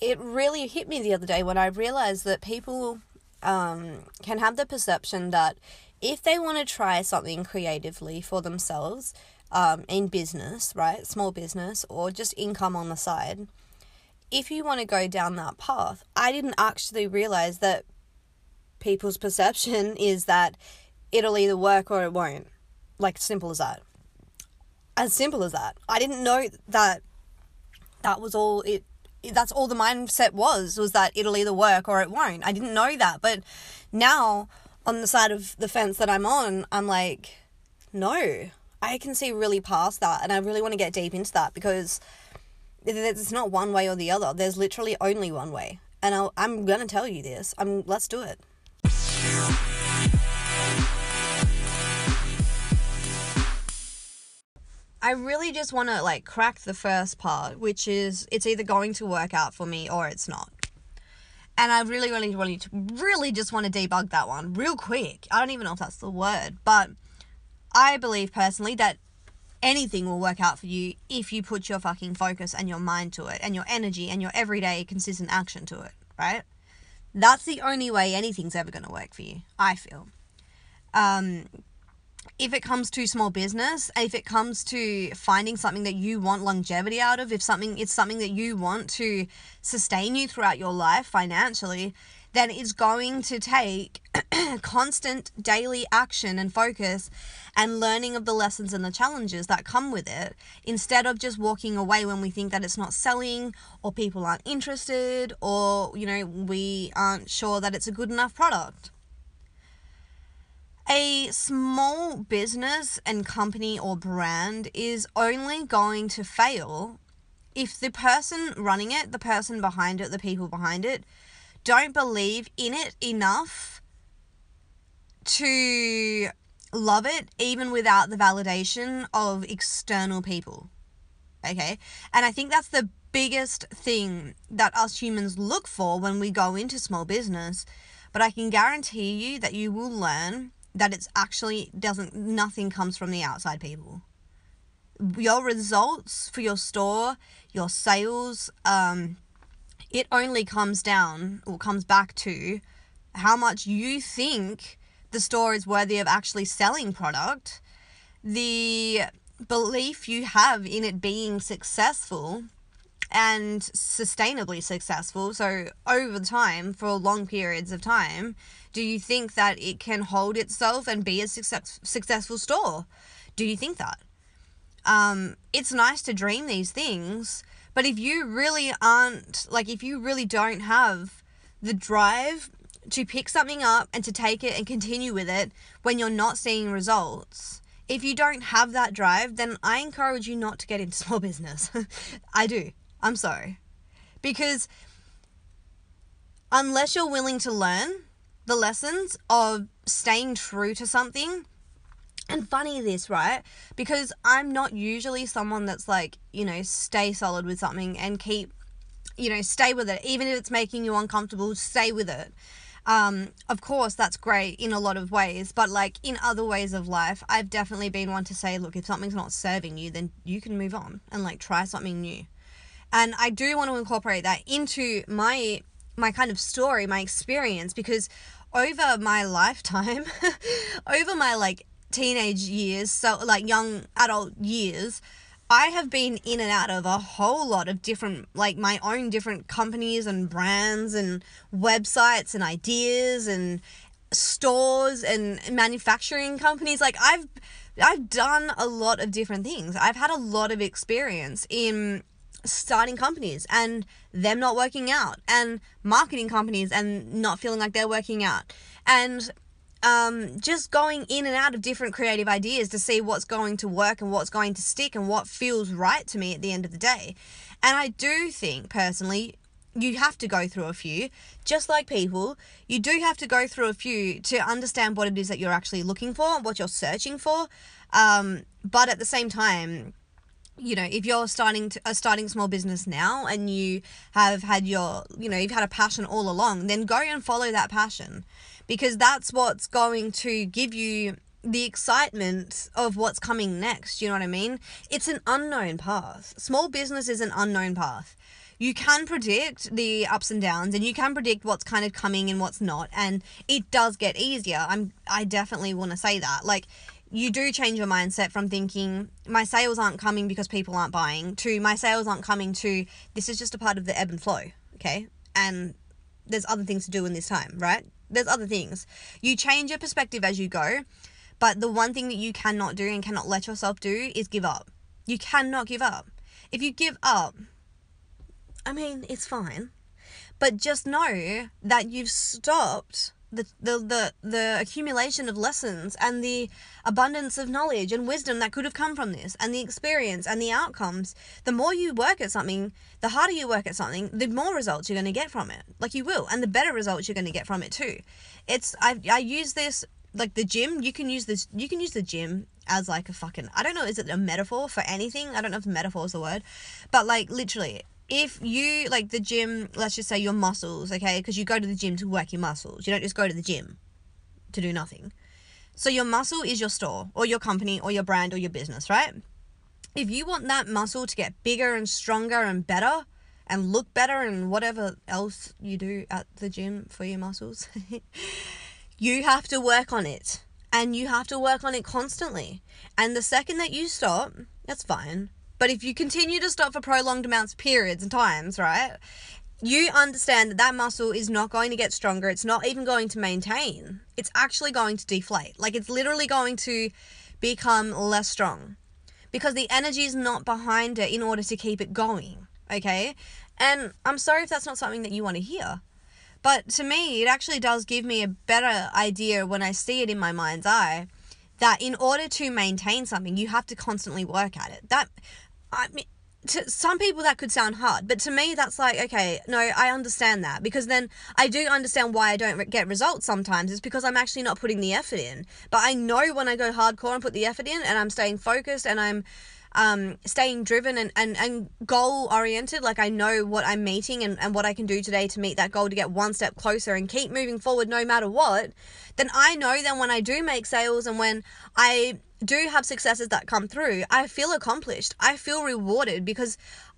it really hit me the other day when I realized that people um, can have the perception that if they want to try something creatively for themselves um, in business, right, small business, or just income on the side, if you want to go down that path, I didn't actually realize that people's perception is that it'll either work or it won't. Like, simple as that. As simple as that. I didn't know that that was all it that's all the mindset was was that it'll either work or it won't. I didn't know that, but now on the side of the fence that I'm on, I'm like, no, I can see really past that, and I really want to get deep into that because it's not one way or the other. There's literally only one way, and i am gonna tell you this. I'm let's do it. I really just want to like crack the first part, which is it's either going to work out for me or it's not. And I really, really, really, really just want to debug that one real quick. I don't even know if that's the word, but I believe personally that anything will work out for you if you put your fucking focus and your mind to it and your energy and your everyday consistent action to it, right? That's the only way anything's ever going to work for you, I feel. Um, if it comes to small business, if it comes to finding something that you want longevity out of, if something it's something that you want to sustain you throughout your life financially, then it's going to take constant daily action and focus and learning of the lessons and the challenges that come with it instead of just walking away when we think that it's not selling or people aren't interested or you know we aren't sure that it's a good enough product a small business and company or brand is only going to fail if the person running it, the person behind it, the people behind it, don't believe in it enough to love it, even without the validation of external people. Okay? And I think that's the biggest thing that us humans look for when we go into small business. But I can guarantee you that you will learn that it's actually doesn't nothing comes from the outside people. Your results for your store your sales um it only comes down or comes back to how much you think the store is worthy of actually selling product the belief you have in it being successful and sustainably successful so over time for long periods of time do you think that it can hold itself and be a success, successful store? Do you think that? Um, it's nice to dream these things, but if you really aren't, like, if you really don't have the drive to pick something up and to take it and continue with it when you're not seeing results, if you don't have that drive, then I encourage you not to get into small business. I do. I'm sorry. Because unless you're willing to learn, the lessons of staying true to something. And funny this, right? Because I'm not usually someone that's like, you know, stay solid with something and keep, you know, stay with it. Even if it's making you uncomfortable, stay with it. Um, of course, that's great in a lot of ways, but like in other ways of life, I've definitely been one to say, look, if something's not serving you, then you can move on and like try something new. And I do want to incorporate that into my my kind of story, my experience, because over my lifetime, over my like teenage years, so like young adult years, I have been in and out of a whole lot of different, like my own different companies and brands and websites and ideas and stores and manufacturing companies. Like I've, I've done a lot of different things. I've had a lot of experience in starting companies and them not working out and marketing companies and not feeling like they're working out and um, just going in and out of different creative ideas to see what's going to work and what's going to stick and what feels right to me at the end of the day. And I do think personally, you have to go through a few, just like people, you do have to go through a few to understand what it is that you're actually looking for, what you're searching for. Um, but at the same time, you know if you're starting to a starting small business now and you have had your you know you've had a passion all along then go and follow that passion because that's what's going to give you the excitement of what's coming next. You know what i mean? It's an unknown path. Small business is an unknown path. You can predict the ups and downs and you can predict what's kind of coming and what's not and it does get easier. I'm i definitely want to say that. Like you do change your mindset from thinking my sales aren't coming because people aren't buying to my sales aren't coming to this is just a part of the ebb and flow okay? And there's other things to do in this time right? There's other things. You change your perspective as you go but the one thing that you cannot do and cannot let yourself do is give up. You cannot give up. If you give up i mean it's fine. But just know that you've stopped the, the, the, the accumulation of lessons and the abundance of knowledge and wisdom that could have come from this and the experience and the outcomes the more you work at something the harder you work at something the more results you're going to get from it. Like you will and the better results you're going to get from it too. It's i i use this like the gym you can use this you can use the gym as like a fucking i don't know is it a metaphor for anything? I don't know if metaphor is the word but like literally if you like the gym, let's just say your muscles, okay, because you go to the gym to work your muscles. You don't just go to the gym to do nothing. So your muscle is your store or your company or your brand or your business, right? If you want that muscle to get bigger and stronger and better and look better and whatever else you do at the gym for your muscles, you have to work on it. And you have to work on it constantly. And the second that you stop, that's fine. But if you continue to stop for prolonged amounts of periods and times, right, you understand that that muscle is not going to get stronger. It's not even going to maintain. It's actually going to deflate. Like it's literally going to become less strong because the energy is not behind it in order to keep it going. Okay. And I'm sorry if that's not something that you want to hear. But to me, it actually does give me a better idea when I see it in my mind's eye that in order to maintain something, you have to constantly work at it. That I mean, to some people that could sound hard, but to me that's like okay, no, I understand that because then I do understand why I don't get results sometimes. It's because I'm actually not putting the effort in. But I know when I go hardcore and put the effort in, and I'm staying focused and I'm um, staying driven and, and, and goal oriented. Like I know what I'm meeting and, and what I can do today to meet that goal to get one step closer and keep moving forward no matter what. Then I know then when I do make sales and when I do have successes that come through, I feel accomplished. I feel rewarded because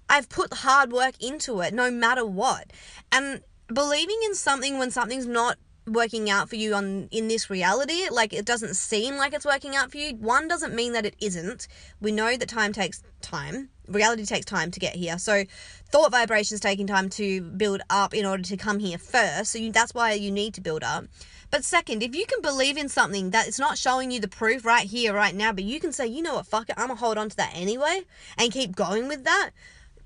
I've put hard work into it no matter what. And believing in something when something's not working out for you on in this reality like it doesn't seem like it's working out for you one doesn't mean that it isn't. We know that time takes time. Reality takes time to get here. So thought vibrations taking time to build up in order to come here first. So you, that's why you need to build up but second if you can believe in something that it's not showing you the proof right here right now but you can say you know what? Fuck it. I'm gonna hold on to that anyway and keep going with that.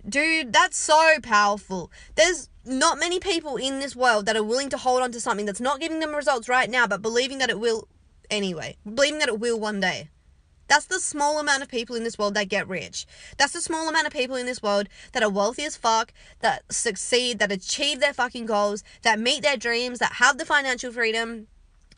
Dude that's so powerful. There's not many people in this world that are willing to hold on to something that's not giving them results right now, but believing that it will anyway, believing that it will one day. That's the small amount of people in this world that get rich. That's the small amount of people in this world that are wealthy as fuck, that succeed, that achieve their fucking goals, that meet their dreams, that have the financial freedom.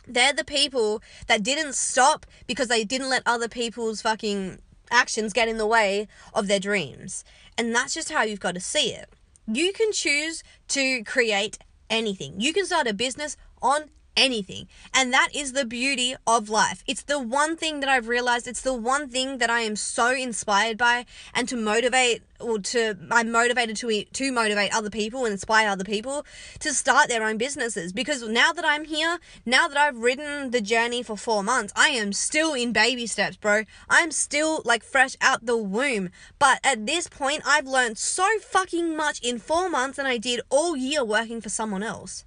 They're the people that didn't stop because they didn't let other people's fucking actions get in the way of their dreams. And that's just how you've got to see it. You can choose to create anything. You can start a business on anything. And that is the beauty of life. It's the one thing that I've realized, it's the one thing that I am so inspired by and to motivate or to I'm motivated to to motivate other people and inspire other people to start their own businesses because now that I'm here, now that I've ridden the journey for 4 months, I am still in baby steps, bro. I'm still like fresh out the womb. But at this point, I've learned so fucking much in 4 months than I did all year working for someone else.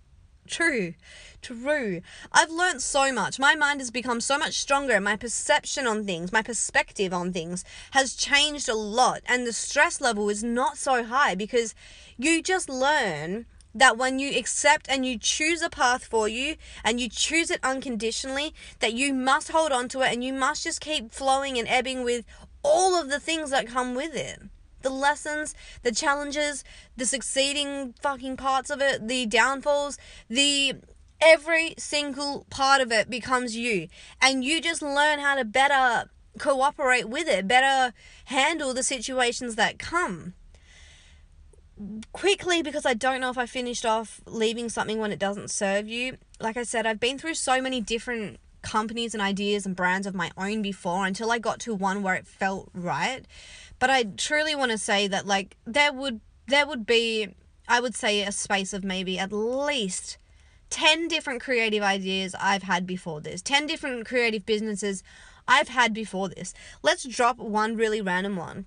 True. True. I've learned so much. My mind has become so much stronger. My perception on things, my perspective on things has changed a lot. And the stress level is not so high because you just learn that when you accept and you choose a path for you and you choose it unconditionally, that you must hold on to it and you must just keep flowing and ebbing with all of the things that come with it the lessons, the challenges, the succeeding fucking parts of it, the downfalls, the every single part of it becomes you. And you just learn how to better cooperate with it, better handle the situations that come. Quickly, because I don't know if I finished off leaving something when it doesn't serve you. Like I said, I've been through so many different companies and ideas and brands of my own before until I got to one where it felt right. But I truly want to say that, like, there would there would be, I would say, a space of maybe at least 10 different creative ideas I've had before this, 10 different creative businesses I've had before this. Let's drop one really random one.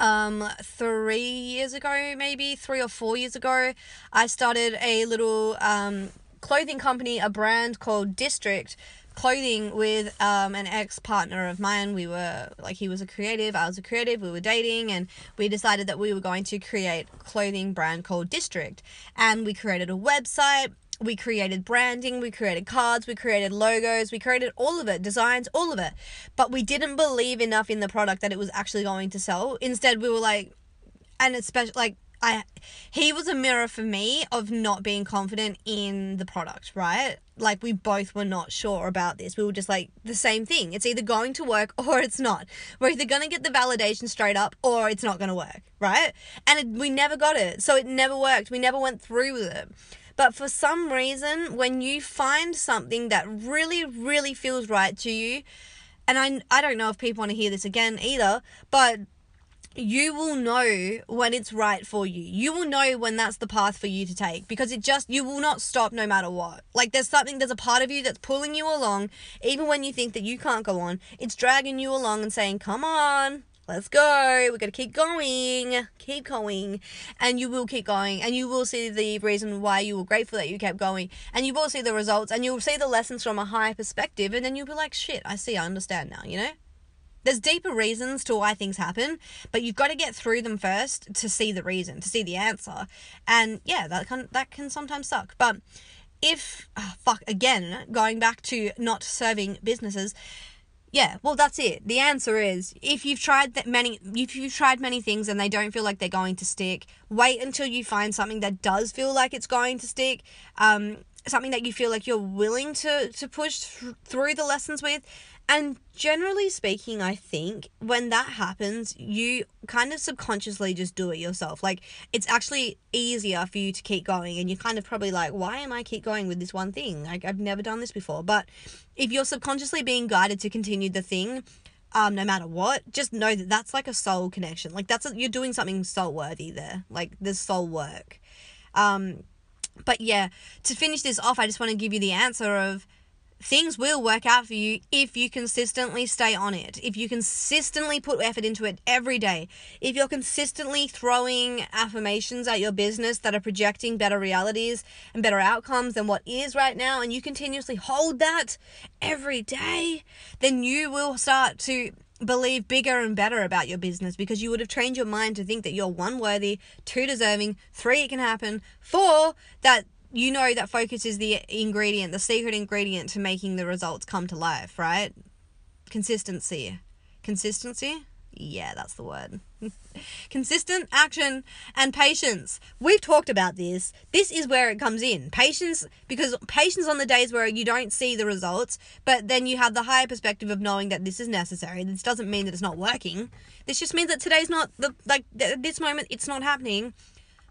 Um, three years ago, maybe three or four years ago, I started a little um, clothing company, a brand called District clothing with um, an ex partner of mine. We were like, he was a creative, I was a creative, we were dating, and we decided that we were going to create clothing brand called District. And we created a website. We created branding, we created cards, we created logos, we created all of it, designs, all of it. But we didn't believe enough in the product that it was actually going to sell. Instead, we were like, and especially like I he was a mirror for me of not being confident in the product, right? Like we both were not sure about this. We were just like the same thing. It's either going to work or it's not. We're either going to get the validation straight up or it's not going to work, right? And it, we never got it. So it never worked. We never went through with it. But for some reason, when you find something that really, really feels right to you, and I, I don't know if people want to hear this again either, but you will know when it's right for you. You will know when that's the path for you to take because it just, you will not stop no matter what. Like there's something, there's a part of you that's pulling you along, even when you think that you can't go on. It's dragging you along and saying, come on, let's go. We're going to keep going, keep going. And you will keep going. And you will see the reason why you were grateful that you kept going. And you will see the results and you'll see the lessons from a higher perspective. And then you'll be like, shit, I see, I understand now, you know? There's deeper reasons to why things happen, but you've got to get through them first to see the reason, to see the answer. And yeah, that can that can sometimes suck. But if oh, fuck again, going back to not serving businesses, yeah, well that's it. The answer is if you've tried that many if you've tried many things and they don't feel like they're going to stick, wait until you find something that does feel like it's going to stick. Um, something that you feel like you're willing to to push th- through the lessons with and generally speaking, I think when that happens, you kind of subconsciously just do it yourself. Like it's actually easier for you to keep going, and you're kind of probably like, why am I keep going with this one thing? Like I've never done this before. But if you're subconsciously being guided to continue the thing, um, no matter what, just know that that's like a soul connection. Like that's a, you're doing something soul worthy there. Like there's soul work. Um, but yeah, to finish this off, I just want to give you the answer of things will work out for you if you consistently stay on it. If you consistently put effort into it every day. If you're consistently throwing affirmations at your business that are projecting better realities and better outcomes than what is right now, and you continuously hold that every day, then you will start to believe bigger and better about your business because you would have trained your mind to think that you're one worthy, two deserving, three it can happen, four that you know that focus is the ingredient, the secret ingredient to making the results come to life, right? Consistency. Consistency? Yeah, that's the word. Consistent action and patience. We've talked about this. This is where it comes in. Patience, because patience on the days where you don't see the results, but then you have the higher perspective of knowing that this is necessary. This doesn't mean that it's not working. This just means that today's not the like this moment. It's not happening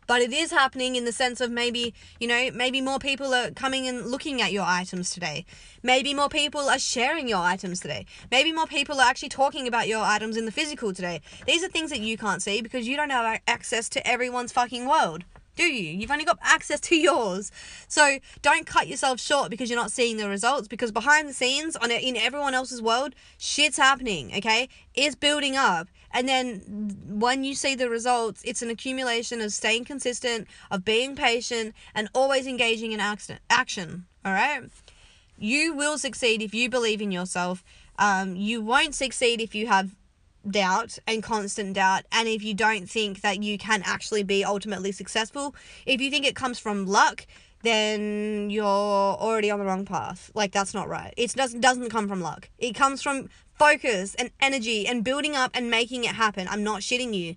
but it is happening in the sense of maybe you know maybe more people are coming and looking at your items today maybe more people are sharing your items today maybe more people are actually talking about your items in the physical today these are things that you can't see because you don't have access to everyone's fucking world do you? You've only got access to yours. So don't cut yourself short because you're not seeing the results because behind the scenes on in everyone else's world, shit's happening, okay? It's building up. And then when you see the results, it's an accumulation of staying consistent, of being patient, and always engaging in action. All right? You will succeed if you believe in yourself. Um, you won't succeed if you have doubt and constant doubt and if you don't think that you can actually be ultimately successful if you think it comes from luck then you're already on the wrong path. Like that's not right. It doesn't doesn't come from luck. It comes from focus and energy and building up and making it happen. I'm not shitting you.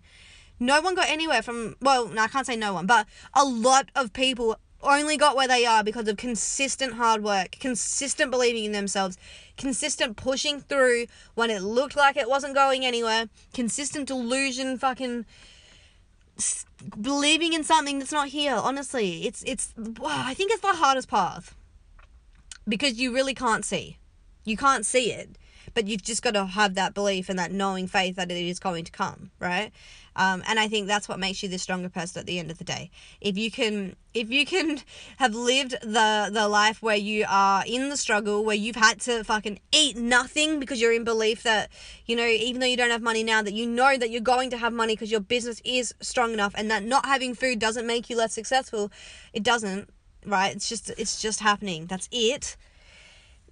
No one got anywhere from well no, i can't say no one but a lot of people only got where they are because of consistent hard work, consistent believing in themselves, consistent pushing through when it looked like it wasn't going anywhere, consistent delusion, fucking believing in something that's not here. Honestly, it's it's wow, I think it's the hardest path because you really can't see. You can't see it. but you've just got to have that belief and that knowing faith that it is going to come, right? Um, and I think that's what makes you the stronger person at the end of the day. If you can, if you can have lived the the life where you are in the struggle, where you've had to fucking eat nothing because you're in belief that, you know, even though you don't have money now, that you know that you're going to have money because your business is strong enough, and that not having food doesn't make you less successful. It doesn't, right? It's just it's just happening. That's it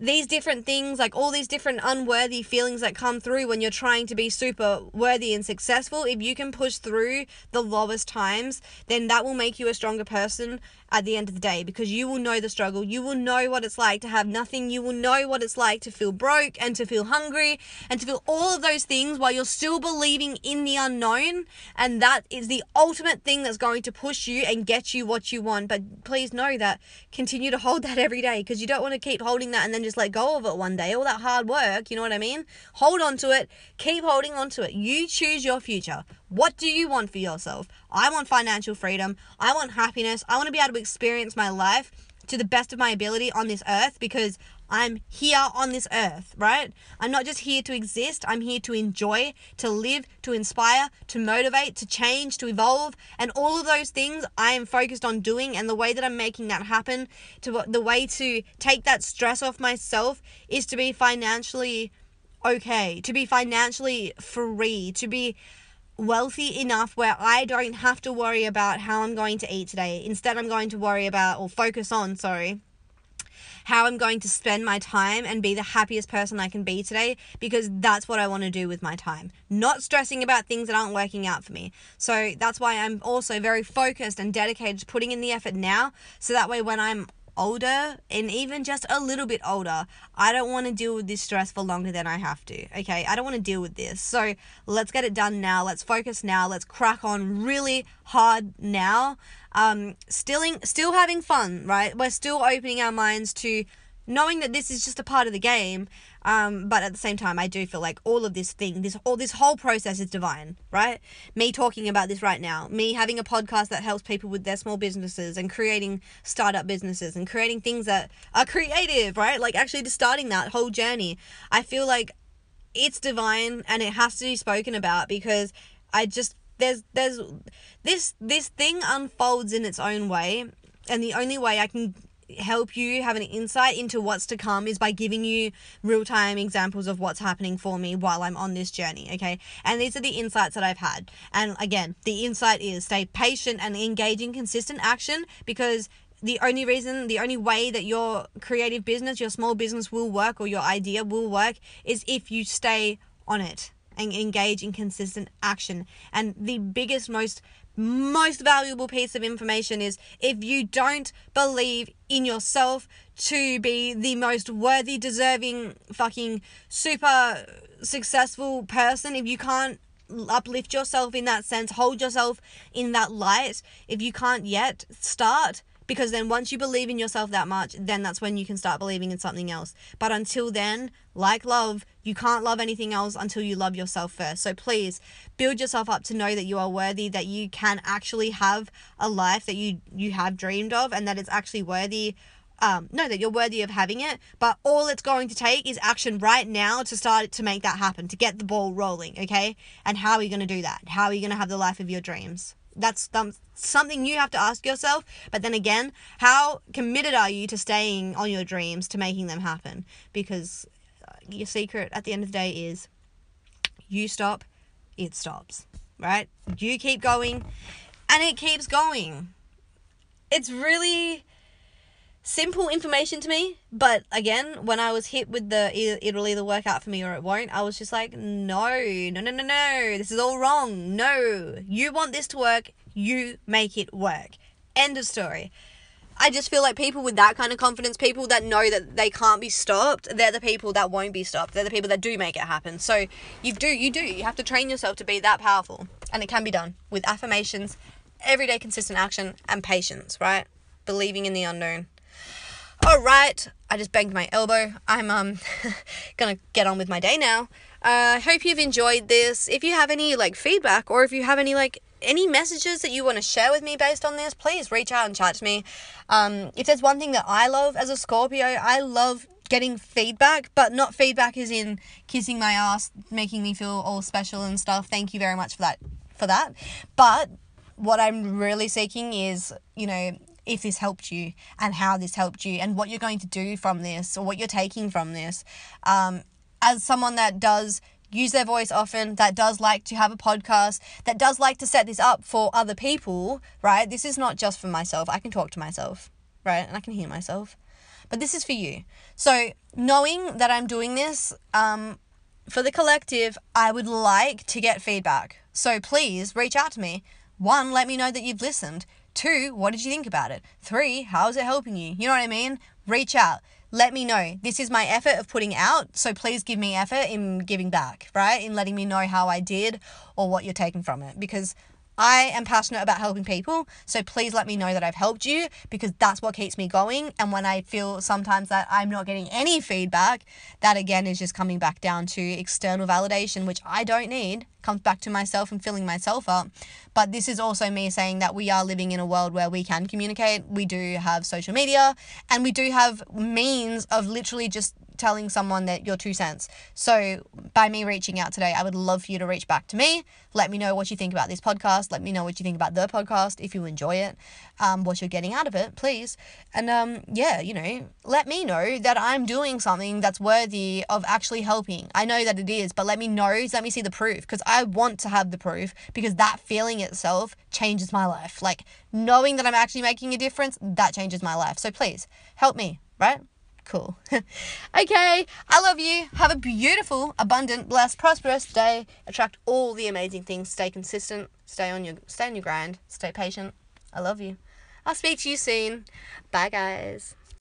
these different things, like all these different unworthy feelings that come through when you're trying to be super worthy and successful, if you can push through the lowest times, then that will make you a stronger person at the end of the day because you will know the struggle. You will know what it's like to have nothing. You will know what it's like to feel broke and to feel hungry and to feel all of those things while you're still believing in the unknown. And that is the ultimate thing that's going to push you and get you what you want. But please know that continue to hold that every day because you don't want to keep holding that and then just let go of it one day. All that hard work, you know what I mean? Hold on to it. Keep holding on to it. You choose your future. What do you want for yourself? I want financial freedom. I want happiness. I want to be able to experience my life to the best of my ability on this earth because I'm here on this earth, right? I'm not just here to exist, I'm here to enjoy, to live, to inspire, to motivate, to change, to evolve, and all of those things I am focused on doing. And the way that I'm making that happen, to the way to take that stress off myself is to be financially okay, to be financially free, to be wealthy enough where I don't have to worry about how I'm going to eat today. Instead, I'm going to worry about, or focus on, sorry, how I'm going to spend my time and be the happiest person I can be today because that's what I want to do with my time. Not stressing about things that aren't working out for me. So that's why I'm also very focused and dedicated to putting in the effort now so that way when I'm older and even just a little bit older, I don't want to deal with this stress for longer than I have to. Okay, I don't want to deal with this. So let's get it done now. Let's focus now. Let's crack on really hard now. Um, stilling, still having fun, right? We're still opening our minds to knowing that this is just a part of the game um, but at the same time i do feel like all of this thing this all this whole process is divine right? Me talking about this right now me having a podcast that helps people with their small businesses and creating startup businesses and creating things that are creative right? Like actually just starting that whole journey. I feel like it's divine and it has to be spoken about because i just there's there's this this thing unfolds in its own way and the only way i can help you have an insight into what's to come is by giving you real time examples of what's happening for me while I'm on this journey. Okay. And these are the insights that I've had. And again, the insight is stay patient and engage in consistent action because the only reason, the only way that your creative business, your small business will work or your idea will work is if you stay on it and engage in consistent action. And the biggest, most most valuable piece of information is if you don't believe in yourself to be the most worthy, deserving, fucking super successful person, if you can't uplift yourself in that sense, hold yourself in that light, if you can't yet start, because then once you believe in yourself that much then that's when you can start believing in something else but until then like love you can't love anything else until you love yourself first so please build yourself up to know that you are worthy that you can actually have a life that you you have dreamed of and that it's actually worthy um, no, that you're worthy of having it, but all it's going to take is action right now to start to make that happen, to get the ball rolling, okay? And how are you going to do that? How are you going to have the life of your dreams? that's something you have to ask yourself. But then again, how committed are you to staying on your dreams, to making them happen? Because your secret at the end of the day is you stop, it stops, right? You keep going, and it keeps going. It's really simple information to me. But again, when I was hit with the it'll either work out for me or it won't, I was just like, no, no, no, no, no. This is all wrong. No, you want this to work, you make it work. End of story. I just feel like people with that kind of confidence, people that know that they can't be stopped, they're the people that won't be stopped. They're the people that do make it happen. So you do, you do. You have to train yourself to be that powerful, and it can be done with affirmations, everyday consistent action, and patience. Right? Believing in the unknown. All right, I just banged my elbow. I'm um gonna get on with my day now. I uh, hope you've enjoyed this. If you have any like feedback or if you have any like any messages that you want to share with me based on this, please reach out and chat to me. Um, if there's one thing that I love as a Scorpio, I love getting feedback, but not feedback is in kissing my ass, making me feel all special and stuff. Thank you very much for that for that. But what I'm really seeking is, you know, if this helped you and how this helped you and what you're going to do from this or what you're taking from this. Um, as someone that does use their voice often, that does like to have a podcast, that does like to set this up for other people, right? This is not just for myself. I can talk to myself, right? And I can hear myself. But this is for you. So, knowing that I'm doing this um, for the collective, I would like to get feedback. So, please reach out to me. One, let me know that you've listened. Two, what did you think about it? Three, how is it helping you? You know what I mean? Reach out. Let me know. This is my effort of putting out, so please give me effort in giving back, right? In letting me know how I did or what you're taking from it. Because I am passionate about helping people, so please let me know that I've helped you because that's what keeps me going. And when I feel sometimes that I'm not getting any feedback, that again is just coming back down to external validation, which I don't need, comes back to myself and filling myself up. But this is also me saying that we are living in a world where we can communicate. We do have social media and we do have means of literally just telling someone that your two cents. So, by me reaching out today, I would love for you to reach back to me. Let me know what you think about this podcast. Let me know what you think about the podcast if you enjoy it, um, what you're getting out of it, please. And um, yeah, you know, let me know that I'm doing something that's worthy of actually helping. I know that it is, but let me know. Let me see the proof because I want to have the proof because that feeling itself changes my life. Like knowing that I'm actually making a difference, that changes my life. So please help me, right? Cool. okay, I love you. Have a beautiful, abundant, blessed, prosperous day. Attract all the amazing things. Stay consistent. Stay on your stay on your grind. Stay patient. I love you. I'll speak to you soon. Bye guys.